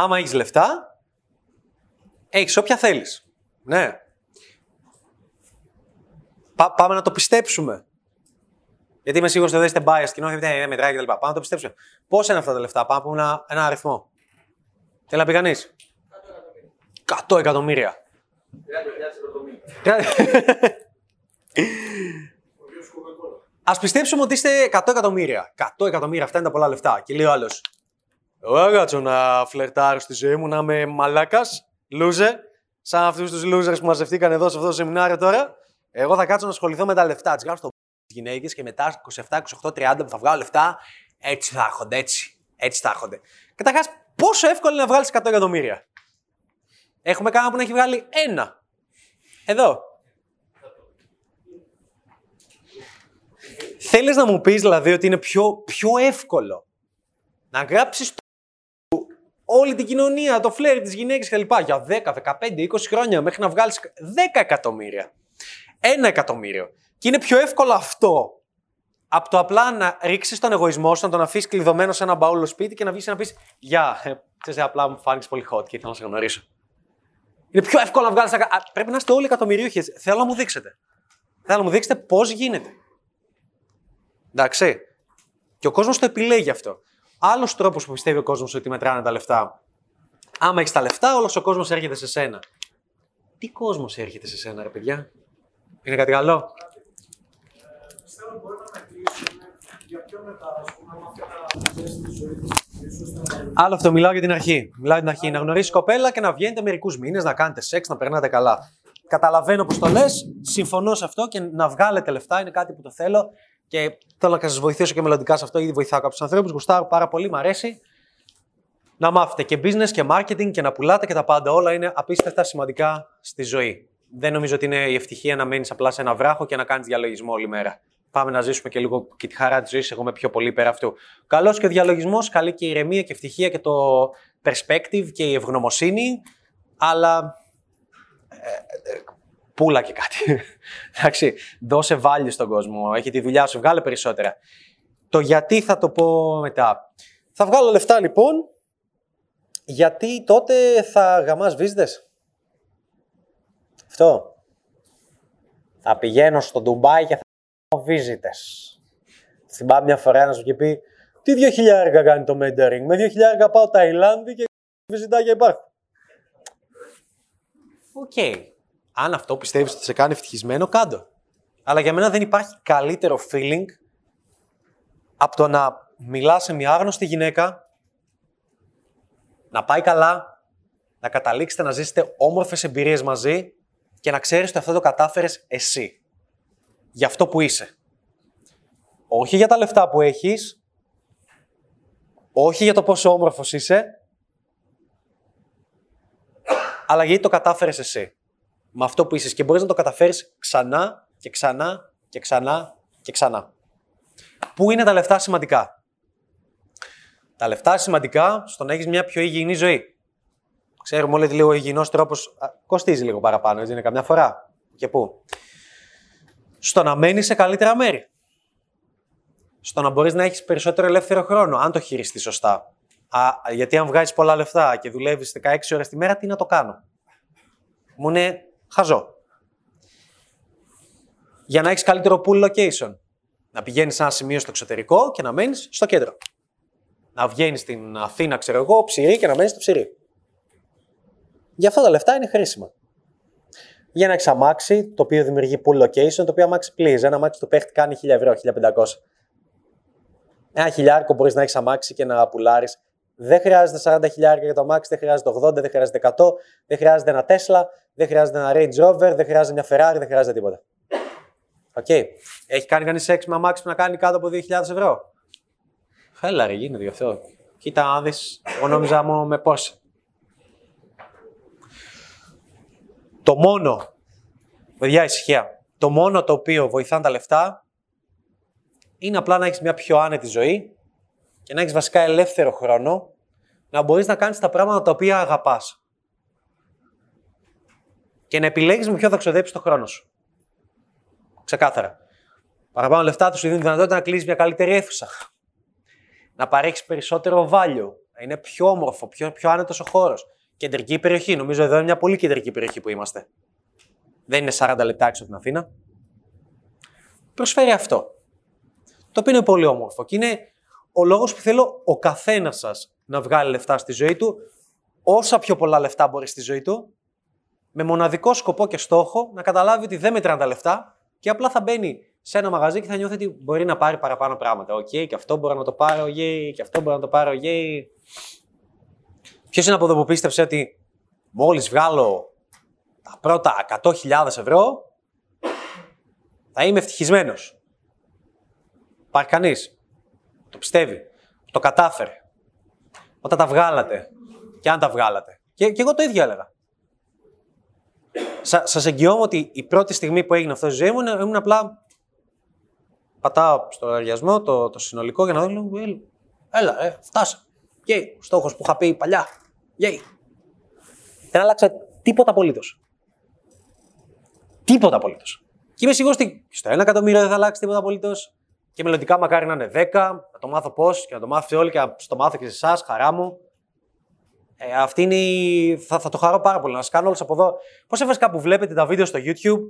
Άμα έχεις λεφτά, έχεις όποια θέλεις. Ναι. Πά, πάμε να το πιστέψουμε. Γιατί είμαι σίγουρος ότι δεν είστε biased και δεν δεν μετράει κτλ. Πάμε να το πιστέψουμε. Πώ είναι αυτά τα λεφτά, πάμε από ένα, ένα αριθμό. Θέλει να πει κανείς; 100 εκατομμύρια. 30.000 Α πιστέψουμε ότι είστε 100 εκατομμύρια. 100 εκατομμύρια, αυτά είναι τα πολλά λεφτά. Και λέει ο άλλος. Εγώ κάτσω να φλερτάρω στη ζωή μου, να είμαι μαλάκας, loser, σαν αυτούς τους losers που μαζευτήκαν εδώ σε αυτό το σεμινάριο τώρα. Εγώ θα κάτσω να ασχοληθώ με τα λεφτά. Τις κάνω στο γυναίκες και μετά 27, 28, 30 που θα βγάλω λεφτά, έτσι θα έρχονται, έτσι. Έτσι θα έρχονται. Καταρχάς, πόσο εύκολο είναι να βγάλεις 100 εκατομμύρια; Έχουμε κανένα που να έχει βγάλει ένα. Εδώ. Θέλεις να μου πεις δηλαδή ότι είναι πιο, πιο εύκολο να γράψεις όλη την κοινωνία, το φλερ της γυναίκας κλπ. Για 10, 15, 20 χρόνια μέχρι να βγάλεις 10 εκατομμύρια. Ένα εκατομμύριο. Και είναι πιο εύκολο αυτό από το απλά να ρίξεις τον εγωισμό σου, να τον αφήσεις κλειδωμένο σε ένα μπαούλο σπίτι και να βγεις να πεις Γεια, yeah, ξέρεις, απλά μου φάνηκες πολύ hot και ήθελα να σε γνωρίσω. Είναι πιο εύκολο να βγάλεις. Πρέπει να είστε όλοι εκατομμυρίουχες. Θέλω να μου δείξετε. Θέλω να μου δείξετε πώς γίνεται. Εντάξει. Και ο κόσμος το επιλέγει αυτό. Άλλος τρόπος που πιστεύει ο κόσμος ότι μετράνε τα λεφτά. Άμα έχεις τα λεφτά, όλος ο κόσμος έρχεται σε σένα. Τι κόσμος έρχεται σε σένα, ρε παιδιά; Είναι κάτι καλό. Πιστεύω μπορεί να για πιο μετά, α πούμε, Άλλο αυτό, μιλάω για την αρχή. Μιλάω για την αρχή. Να γνωρίσει κοπέλα και να βγαίνετε μερικούς μήνες, να κάνετε σεξ, να περνάτε καλά. Καταλαβαίνω πώς το λες, συμφωνώ σε αυτό και να βγάλετε λεφτά είναι κάτι που το θέλω και θέλω να σας βοηθήσω και μελλοντικά σε αυτό. Ήδη βοηθάω κάποιους ανθρώπους, γουστάρω πάρα πολύ, μου αρέσει. Να μάθετε και business και marketing και να πουλάτε και τα πάντα. Όλα είναι απίστευτα σημαντικά στη ζωή. Δεν νομίζω ότι είναι η ευτυχία να μένεις απλά σε ένα βράχο και να κάνεις διαλογισμό όλη μέρα πάμε να ζήσουμε και λίγο και τη χαρά της ζωής. Εγώ είμαι πιο πολύ πέρα αυτού. Καλός και ο διαλογισμός, καλή και η ηρεμία και ευτυχία και το perspective και η ευγνωμοσύνη, αλλά. Ε, ε, πούλα και κάτι. Εντάξει, δώσε value στον κόσμο. Έχει τη δουλειά σου, βγάλε περισσότερα. Το γιατί θα το πω μετά. Θα βγάλω λεφτά λοιπόν, γιατί τότε θα γαμάς βίζδες. Αυτό. Θα πηγαίνω στο Ντουμπάι και θα visitors. Θυμάμαι μια φορά να σου και πει τι δύο χιλιάρικα κάνει το mentoring; Με δύο χιλιάρικα πάω Ταϊλάνδη και βυζιτάκια υπάρχουν. OK. Okay. Αν αυτό πιστεύεις ότι σε κάνει ευτυχισμένο, κάντο. Αλλά για μένα δεν υπάρχει καλύτερο feeling από το να μιλάς σε μια άγνωστη γυναίκα, να πάει καλά, να καταλήξετε να ζήσετε όμορφες εμπειρίες μαζί και να ξέρεις ότι αυτό το κατάφερες εσύ για αυτό που είσαι. Όχι για τα λεφτά που έχεις, όχι για το πόσο όμορφος είσαι, αλλά γιατί το κατάφερες εσύ. Με αυτό που είσαι και μπορείς να το καταφέρεις ξανά και ξανά και ξανά και ξανά. Πού είναι τα λεφτά σημαντικά; Τα λεφτά σημαντικά στο να έχεις μια πιο υγιεινή ζωή. Ξέρουμε όλοι ότι λίγο ο υγιεινός τρόπος κοστίζει λίγο παραπάνω, έτσι είναι καμιά φορά. Και πού; Στο να μένεις σε καλύτερα μέρη. Στο να μπορείς να έχεις περισσότερο ελεύθερο χρόνο, αν το χειριστείς σωστά. Α, γιατί αν βγάζεις πολλά λεφτά και δουλεύεις 16 ώρες τη μέρα, τι να το κάνω; Μου είναι χαζό. Για να έχεις καλύτερο pool location. Να πηγαίνεις σε ένα σημείο στο εξωτερικό και να μένεις στο κέντρο. Να βγαίνεις στην Αθήνα, ξέρω εγώ, ψηρή και να μένεις στο ψηρή. Γι' αυτό τα λεφτά είναι χρήσιμα για ένα sex αμάξι το οποίο δημιουργεί pull location, το οποίο αμάξι please. Ένα αμάξι του παίχτη κάνει 1000 ευρώ, 1500. Ένα χιλιάρικο μπορείς να έχεις αμάξι και να πουλάρεις. Δεν χρειάζεται 40 χιλιάρικα για το αμάξι, δεν χρειάζεται 80, δεν χρειάζεται 100, δεν χρειάζεται ένα Tesla, δεν χρειάζεται ένα Range Rover, δεν χρειάζεται μια Ferrari, δεν χρειάζεται τίποτα. Οκ. Okay. Έχει κάνει κανείς σεξ με αμάξι που να κάνει κάτω από 2.000 ευρώ; Έλα ρε, γίνεται γι' αυτό. Κοίτα να δεις, εγώ νόμιζα μόνο με πόσα. Το μόνο, παιδιά ησυχία, το μόνο το οποίο βοηθάνε τα λεφτά είναι απλά να έχεις μια πιο άνετη ζωή και να έχεις βασικά ελεύθερο χρόνο να μπορείς να κάνεις τα πράγματα τα οποία αγαπάς. Και να επιλέγεις με ποιο θα ξοδέψεις το χρόνο σου. Ξεκάθαρα. Παραπάνω λεφτά του σου δίνουν δυνατότητα να κλείσει μια καλύτερη αίθουσα. Να παρέχεις περισσότερο value. Είναι πιο όμορφο, πιο, πιο άνετος ο χώρος. Κεντρική περιοχή. Νομίζω εδώ είναι μια πολύ κεντρική περιοχή που είμαστε. Δεν είναι 40 λεπτά έξω από την Αθήνα. Προσφέρει αυτό. Το οποίο είναι πολύ όμορφο. Και είναι ο λόγος που θέλω ο καθένας σας να βγάλει λεφτά στη ζωή του, όσα πιο πολλά λεφτά μπορεί στη ζωή του, με μοναδικό σκοπό και στόχο να καταλάβει ότι δεν μετράνε τα λεφτά και απλά θα μπαίνει σε ένα μαγαζί και θα νιώθει ότι μπορεί να πάρει παραπάνω πράγματα. Οκ, okay, και αυτό μπορεί να το πάρω, yay, και αυτό μπορεί να το πάρω, yay. Ποιος είναι από εδώ που πίστεψε ότι μόλις βγάλω τα πρώτα 100.000 ευρώ, θα είμαι ευτυχισμένος; Υπάρχει κανείς; Το πιστεύει. Το κατάφερε. Όταν τα βγάλατε. Και αν τα βγάλατε. Και, και εγώ το ίδιο έλεγα. Σα εγγυώμαι ότι η πρώτη στιγμή που έγινε αυτό στη ζωή μου ήμουν απλά. Πατάω στο λογαριασμό το, το συνολικό για να δω. Έλα, ε, φτάσα. Γεια. Στόχος που είχα πει παλιά. Γεια. Δεν άλλαξε τίποτα απολύτως. Τίποτα απολύτως. Και είμαι σίγουρος ότι στο ένα εκατομμύριο δεν θα αλλάξει τίποτα απολύτως. Και μελλοντικά μακάρι να είναι 10, να το μάθω πώς και να το μάθετε όλοι και να το μάθω και σε εσάς, χαρά μου. Ε, αυτή είναι η... θα, θα το χαρώ πάρα πολύ. Να σας κάνω όλους από εδώ. Πώς βασικά που βλέπετε τα βίντεο στο YouTube,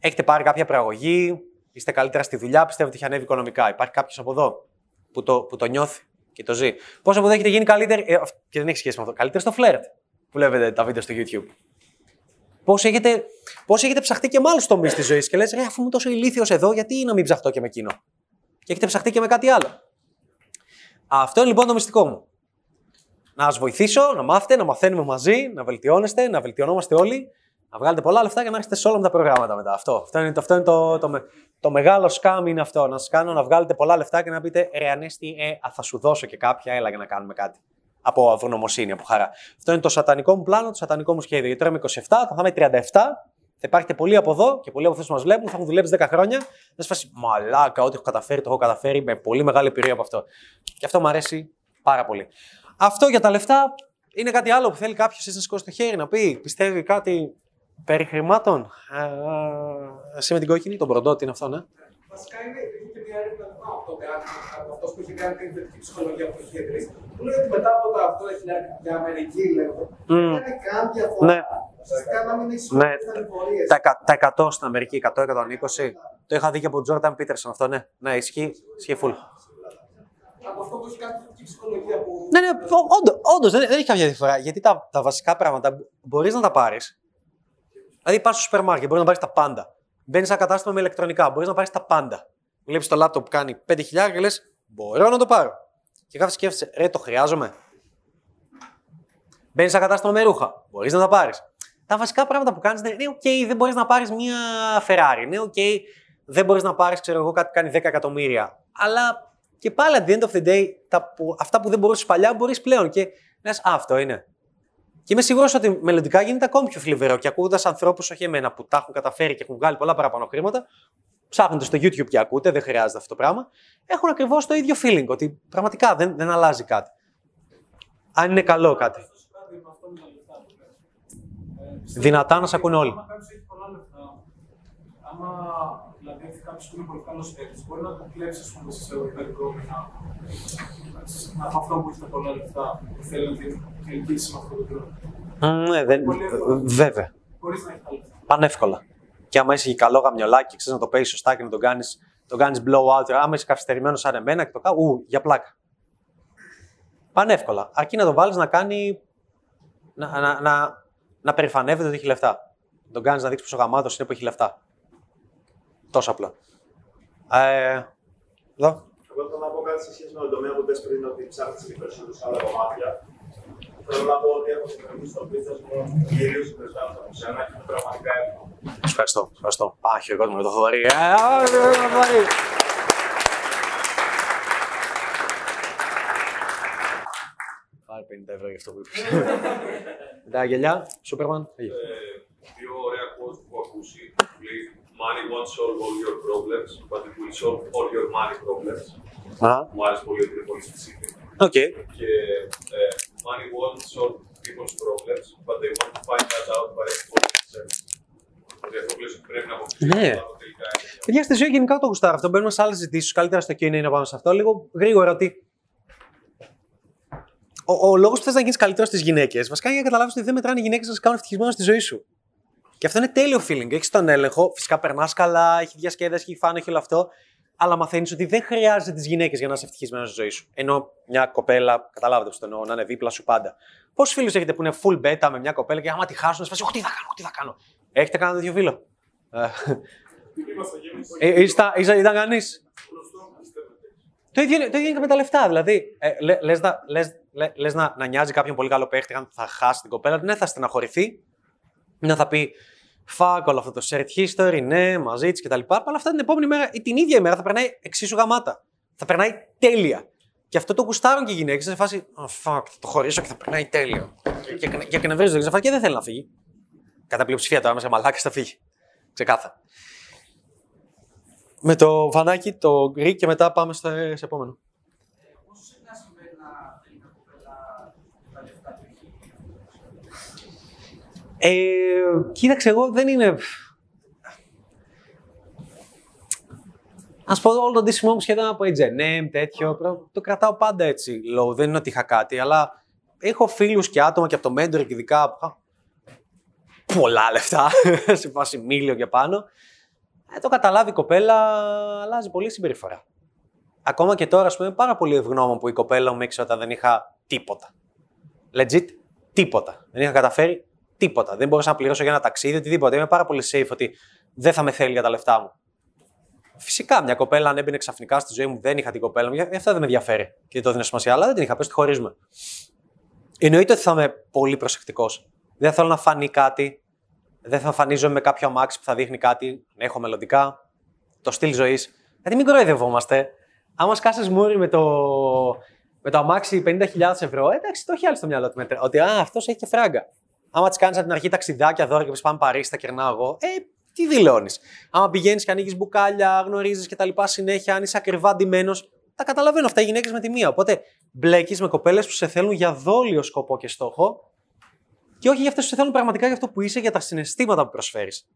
έχετε πάρει κάποια προαγωγή, είστε καλύτερα στη δουλειά, πιστεύετε ότι έχει ανέβει οικονομικά; Υπάρχει κάποιος από εδώ που το, που το νιώθει και το ζει; Πώς από εδώ έχετε γίνει καλύτεροι, ε, και δεν έχει σχέση με αυτό, καλύτεροι στο φλερτ που βλέπετε τα βίντεο στο YouTube. Πώς έχετε, πώς έχετε ψαχτεί και με άλλους τομείς της ζωής και λες, αφού είμαι τόσο ηλίθιος εδώ, γιατί να μην ψαχτώ και με εκείνο; Και έχετε ψαχτεί και με κάτι άλλο. Αυτό είναι λοιπόν το μυστικό μου. Να σας βοηθήσω, να μάθετε, να μαθαίνουμε μαζί, να βελτιώνεστε, να βελτιωνόμαστε όλοι, να βγάλετε πολλά λεφτά και να έρθετε σε όλα τα προγράμματα μετά. Αυτό, αυτό είναι, αυτό είναι το, το, το, το μεγάλο σκάμ είναι αυτό. Να σας κάνω να βγάλετε πολλά λεφτά και να πείτε Ρε Ανέστη, ε, α, θα σου δώσω και κάποια, έλα για να κάνουμε κάτι. Από ευγνωμοσύνη, από χαρά. Αυτό είναι το σατανικό μου πλάνο, το σατανικό μου σχέδιο. Γιατί τώρα είμαι 27, θα είμαι 37, θα υπάρχετε πολλοί από εδώ και πολλοί από αυτού που μα βλέπουν, θα έχουν δουλέψει 10 χρόνια. Θα σα φάσει μαλάκα, ό,τι έχω καταφέρει, το έχω καταφέρει με πολύ μεγάλη εμπειρία από αυτό. Και αυτό μου αρέσει πάρα πολύ. Αυτό για τα λεφτά είναι κάτι άλλο που θέλει κάποιο να σηκώσει το χέρι να πει. Πιστεύει κάτι περί χρημάτων. Ε, εσύ με την κόκκινη, τον μπροντό, τι είναι αυτό, ναι. Βασικά είναι και μια έρευνα από τότε, αυτός που έχει κάνει την θετική ψυχολογία από το χέρι, που λέει ότι μετά από τα 80 χιλιάδε για Αμερική, λέω, δεν κάνει καν διαφορά. Ναι. Ουσιαστικά να μην έχεις ναι. τα, τα 100 στην Αμερική, 100-120. Το είχα δει και από τον Τζόρνταν Πίτερσον αυτό, ναι. Ναι, ισχύει, ισχύει full από αυτό που έχει κάνει η ψυχολογία που. Ναι, ναι, όντως δεν, δεν έχει κάποια διαφορά. Γιατί τα, τα βασικά πράγματα μπορείς να τα πάρεις. Δηλαδή, πας στο σούπερ μάρκετ, μπορείς να πάρεις τα πάντα. Μπαίνεις σε ένα κατάστημα με ηλεκτρονικά, μπορείς να πάρεις τα πάντα. Βλέπεις το λάπτοπ που κάνει 5.000 και λες: Μπορώ να το πάρω. Και κάθε σκέφτεσαι, ρε, το χρειάζομαι. Μπαίνεις σε ένα κατάστημα με ρούχα, μπορείς να τα πάρεις. Τα βασικά πράγματα που κάνεις είναι: Ναι, OK, δεν μπορείς να πάρεις μια Ferrari. Ναι, OK, δεν μπορείς να πάρεις, ξέρω εγώ, κάτι που κάνει 10 εκατομμύρια. Αλλά και πάλι at the end of the day, τα που, αυτά που δεν μπορούσες παλιά μπορείς πλέον. Και λες, αυτό είναι. Και είμαι σίγουρος ότι μελλοντικά γίνεται ακόμη πιο θλιβερό. Και ακούγοντας ανθρώπους, όχι εμένα, που τα έχουν καταφέρει και έχουν βγάλει πολλά παραπάνω χρήματα, ψάχνοντα στο YouTube και ακούτε, δεν χρειάζεται αυτό το πράγμα, έχουν ακριβώς το ίδιο feeling. Ότι πραγματικά δεν, δεν αλλάζει κάτι. Αν είναι καλό κάτι. Δυνατά να σε ακούνε όλοι. Άμα Δηλαδή, έχει κάποιος που είναι πολύ καλός παίκτη, μπορεί να το κλέψει ας πούμε, σε ευρωπαϊκό μήνα. Από αυτό που έχει τα πολλά λεφτά που θέλει να την ελκύσει με αυτόν τον τρόπο. Ναι, δεν... βέβαια. Μπορεί να έχει τα λεφτά. Πανεύκολα. Και άμα είσαι καλό γαμιολάκι, ξέρεις να το παίζεις σωστά και να το κάνεις το κάνεις blowout, άμα είσαι καθυστερημένος σαν εμένα και το κάνω, ου, για πλάκα. Πανεύκολα. Αρκεί να το βάλεις να κάνει. να, να, να, να περηφανεύεται ότι έχει λεφτά. Τον κάνεις να δείξεις πόσο γαμάτος είναι που έχει λεφτά. Τόσο απλό. Ε, εδώ. Εγώ θέλω να πω κάτι σε σχέση με τον τομέα που πες πριν ότι ψάχνεις και περισσότερους άλλα κομμάτια. Θέλω να πω ότι έχω συμμετοχή στο business μου κυρίως περισσότερο από σένα και είναι πραγματικά εύκολο. Ευχαριστώ, ευχαριστώ. Άχι ο κόσμος με το θοδωρή. Ε, Πάρε 50 ευρώ για αυτό που είπες. Τα γυαλιά, Σούπερμαν. Δύο ωραία quotes που έχω ακούσει. Λέει money won't solve all your problems, but it will solve all your money problems. Α. Μου άρεσε πολύ ότι είναι πολύ specific. Οκ. Και ε, money won't solve people's problems, but they want to find that out by exposing themselves. Δηλαδή αυτό που λες ότι πρέπει να αποκτήσεις Ναι. το τελικά είναι. Παιδιά, στη ζωή γενικά το γουστάρω αυτό. Μπαίνουμε σε άλλες συζητήσεις. Καλύτερα στο Q&A να πάμε σε αυτό. Λίγο γρήγορα ότι ο, ο λόγος που θες να γίνεις καλύτερος στις γυναίκες, βασικά είναι για να καταλάβεις ότι δεν μετράνε οι γυναίκες να σε κάνουν ευτυχισμένο στη ζωή σου. Και αυτό είναι τέλειο feeling. Έχεις τον έλεγχο, φυσικά περνάς καλά, έχει διασκέδαση, έχει φάνο, έχει όλο αυτό. Αλλά μαθαίνεις ότι δεν χρειάζεται τις γυναίκες για να είσαι ευτυχισμένος στη ζωή σου. Ενώ μια κοπέλα, καταλάβετε πώς το εννοώ, να είναι δίπλα σου πάντα. Πόσους φίλους έχετε που είναι full beta με μια κοπέλα και άμα τη χάσουν, σπάσει, τι θα κάνω, τι θα κάνω. Έχετε κανένα τέτοιο φίλο; Ε, ήταν κανείς; Το ίδιο, το ίδιο είναι και με τα λεφτά. Δηλαδή, ε, λε να, λες, λες να, να νοιάζει κάποιον πολύ καλό παίχτη αν θα χάσει την κοπέλα, ναι, θα στεναχωρηθεί, ναι, θα πει Φάκ, όλο αυτό το shared history, ναι, μαζί της κτλ. Αλλά αυτά την επόμενη μέρα ή την ίδια ημέρα θα περνάει εξίσου γαμάτα. Θα περνάει τέλεια. Και αυτό το γουστάρουν και οι γυναίκες σε φάση. Oh, fuck, θα το χωρίσω και θα περνάει τέλειο. και, και, και εκνευρίζονται και δεν θέλει να φύγει. Κατά πλειοψηφία τώρα μέσα μαλάκα θα φύγει. Ξεκάθαρα. Με το βανάκι, το γκρι και μετά πάμε στο επόμενο. Ε, κοίταξε, εγώ δεν είναι. Α πω όλο το ντύσιμό μου σχεδόν από H&M, τέτοιο. Το κρατάω πάντα έτσι low. Δεν είναι ότι είχα κάτι, αλλά έχω φίλους και άτομα και από το mentor και ειδικά. Πολλά λεφτά, σε φάση μίλιο και πάνω. Ε, το καταλάβει η κοπέλα, αλλάζει πολύ συμπεριφορά. Ακόμα και τώρα, ας πούμε, πάρα πολύ ευγνώμων που η κοπέλα μου ήξερε όταν δεν είχα τίποτα. Legit, τίποτα. Δεν είχα καταφέρει τίποτα. Δεν μπορούσα να πληρώσω για ένα ταξίδι, οτιδήποτε. Είμαι πάρα πολύ safe ότι δεν θα με θέλει για τα λεφτά μου. Φυσικά, μια κοπέλα αν έμπαινε ξαφνικά στη ζωή μου, δεν είχα την κοπέλα μου, αυτό δεν με ενδιαφέρει και δεν το δίνω σημασία, αλλά δεν την είχα, πες τη χωρίζουμε. Εννοείται ότι θα είμαι πολύ προσεκτικός. Δεν θέλω να φανεί κάτι, δεν θα εμφανίζομαι με κάποιο αμάξι που θα δείχνει κάτι, έχω μελλοντικά, το στυλ ζωής. Γιατί μην κοροϊδευόμαστε. Άμα σκάσει μούρι με το, με το αμάξι 50.000 ευρώ, εντάξει, το έχει άλλο στο μυαλό του Ότι α, αυτός έχει και φράγκα. Άμα τη κάνεις από την αρχή ταξιδάκια δώρα και πεις πάμε Παρίσι, θα κερνάω εγώ, ε, τι δηλώνεις. Άμα πηγαίνεις και ανοίγεις μπουκάλια, γνωρίζεις και τα λοιπά συνέχεια, αν είσαι ακριβά ντυμένος, τα καταλαβαίνω αυτά οι γυναίκες με τη μία. Οπότε μπλέκεις με κοπέλες που σε θέλουν για δόλιο σκοπό και στόχο και όχι για αυτές που σε θέλουν πραγματικά για αυτό που είσαι, για τα συναισθήματα που προσφέρεις.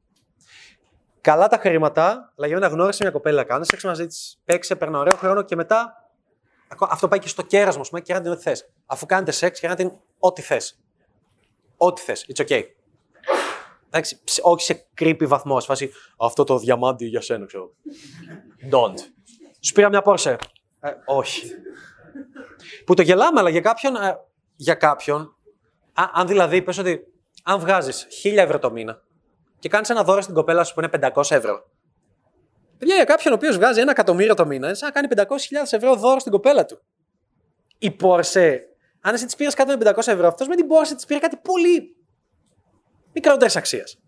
Καλά τα χρήματα, αλλά για να γνώρισε μια κοπέλα, κάνεις σεξ μαζί της, παίξε, παίρνει ωραίο χρόνο και μετά αυτό πάει και στο κέρασμα, ας πούμε, και την ό,τι θες. Αφού κάνετε σεξ, και την ό,τι θες. Ό,τι θες. It's okay. Εντάξει, όχι σε creepy βαθμό. Φάση, αυτό το διαμάντι για σένα, ξέρω. Don't. Σου πήρα μια Porsche. Ε, όχι. Που το γελάμε, αλλά για κάποιον. Ε, για κάποιον α, αν δηλαδή πες ότι αν βγάζεις 1000 ευρώ το μήνα και κάνεις ένα δώρο στην κοπέλα σου που είναι 500 ευρώ. Παιδιά, για κάποιον ο οποίος βγάζει ένα εκατομμύριο το μήνα, είναι σαν να κάνει 500.000 ευρώ δώρο στην κοπέλα του. Η Porsche αν εσύ της πήρες κάτω με 500 ευρώ, αυτός με την πόρση της πήρε κάτι πολύ μικρότερης αξίας.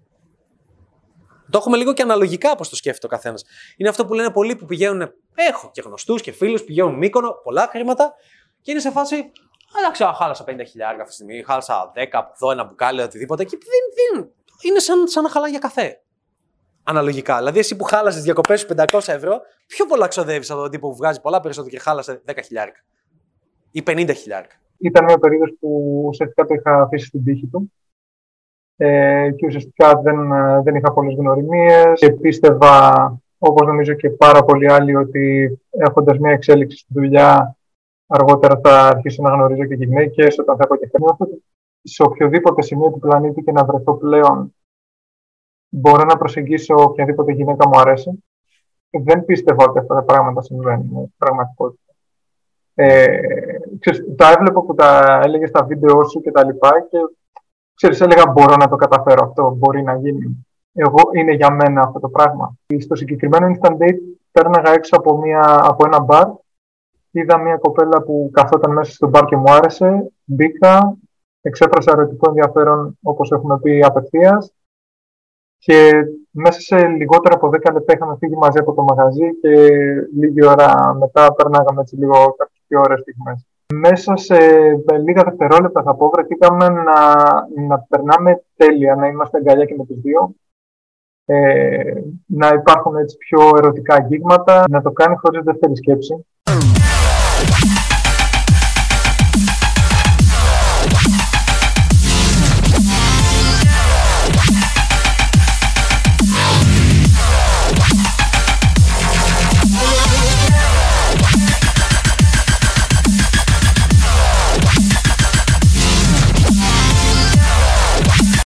Το έχουμε λίγο και αναλογικά πώ το σκέφτεται ο καθένας. Είναι αυτό που λένε πολλοί που πηγαίνουν. Έχω και γνωστούς και φίλους, πηγαίνουν μήκονο, πολλά χρήματα και είναι σε φάση. Εντάξει, χάλασα 50 χιλιάρια αυτή τη στιγμή, χάλασα 10 από εδώ, ένα μπουκάλι, οτιδήποτε. Και δεν, δεν, είναι σαν, σαν να χαλάει για καφέ. Αναλογικά. Δηλαδή, εσύ που χάλασες διακοπές σου 500 ευρώ, πιο πολλά ξοδεύεις από τον τύπο που βγάζει πολλά περισσότερο και χάλασε 10 χιλιάρια. Ή 50 χιλιάρια ήταν μια περίοδος που ουσιαστικά το είχα αφήσει στην τύχη του ε, και ουσιαστικά δεν, δεν είχα πολλές γνωριμίες και πίστευα, όπως νομίζω και πάρα πολλοί άλλοι, ότι έχοντας μια εξέλιξη στη δουλειά αργότερα θα αρχίσω να γνωρίζω και γυναίκες όταν θα έχω και ότι Σε οποιοδήποτε σημείο του πλανήτη και να βρεθώ πλέον μπορώ να προσεγγίσω οποιαδήποτε γυναίκα μου αρέσει. Δεν πίστευα ότι αυτά τα πράγματα συμβαίνουν πραγματικότητα. Ε, ξέρεις, τα έβλεπα που τα έλεγες στα βίντεο σου και τα λοιπά και ξέρεις, έλεγα μπορώ να το καταφέρω αυτό, μπορεί να γίνει. Εγώ είναι για μένα αυτό το πράγμα. Στο συγκεκριμένο instant date πέρναγα έξω από, μια, από ένα μπαρ, είδα μια κοπέλα που καθόταν μέσα στο μπαρ και μου άρεσε, μπήκα, εξέφρασα ερωτικό ενδιαφέρον όπως έχουμε πει απευθείας. και μέσα σε λιγότερο από 10 λεπτά είχαμε φύγει μαζί από το μαγαζί και λίγη ώρα μετά περνάγαμε έτσι λίγο πιο ωραίες στιγμές. Μέσα σε λίγα δευτερόλεπτα θα πω βρεθήκαμε να, να περνάμε τέλεια, να είμαστε αγκαλιά και με τους δύο. Ε, να υπάρχουν έτσι πιο ερωτικά αγγίγματα, να το κάνεις χωρίς δεύτερη σκέψη.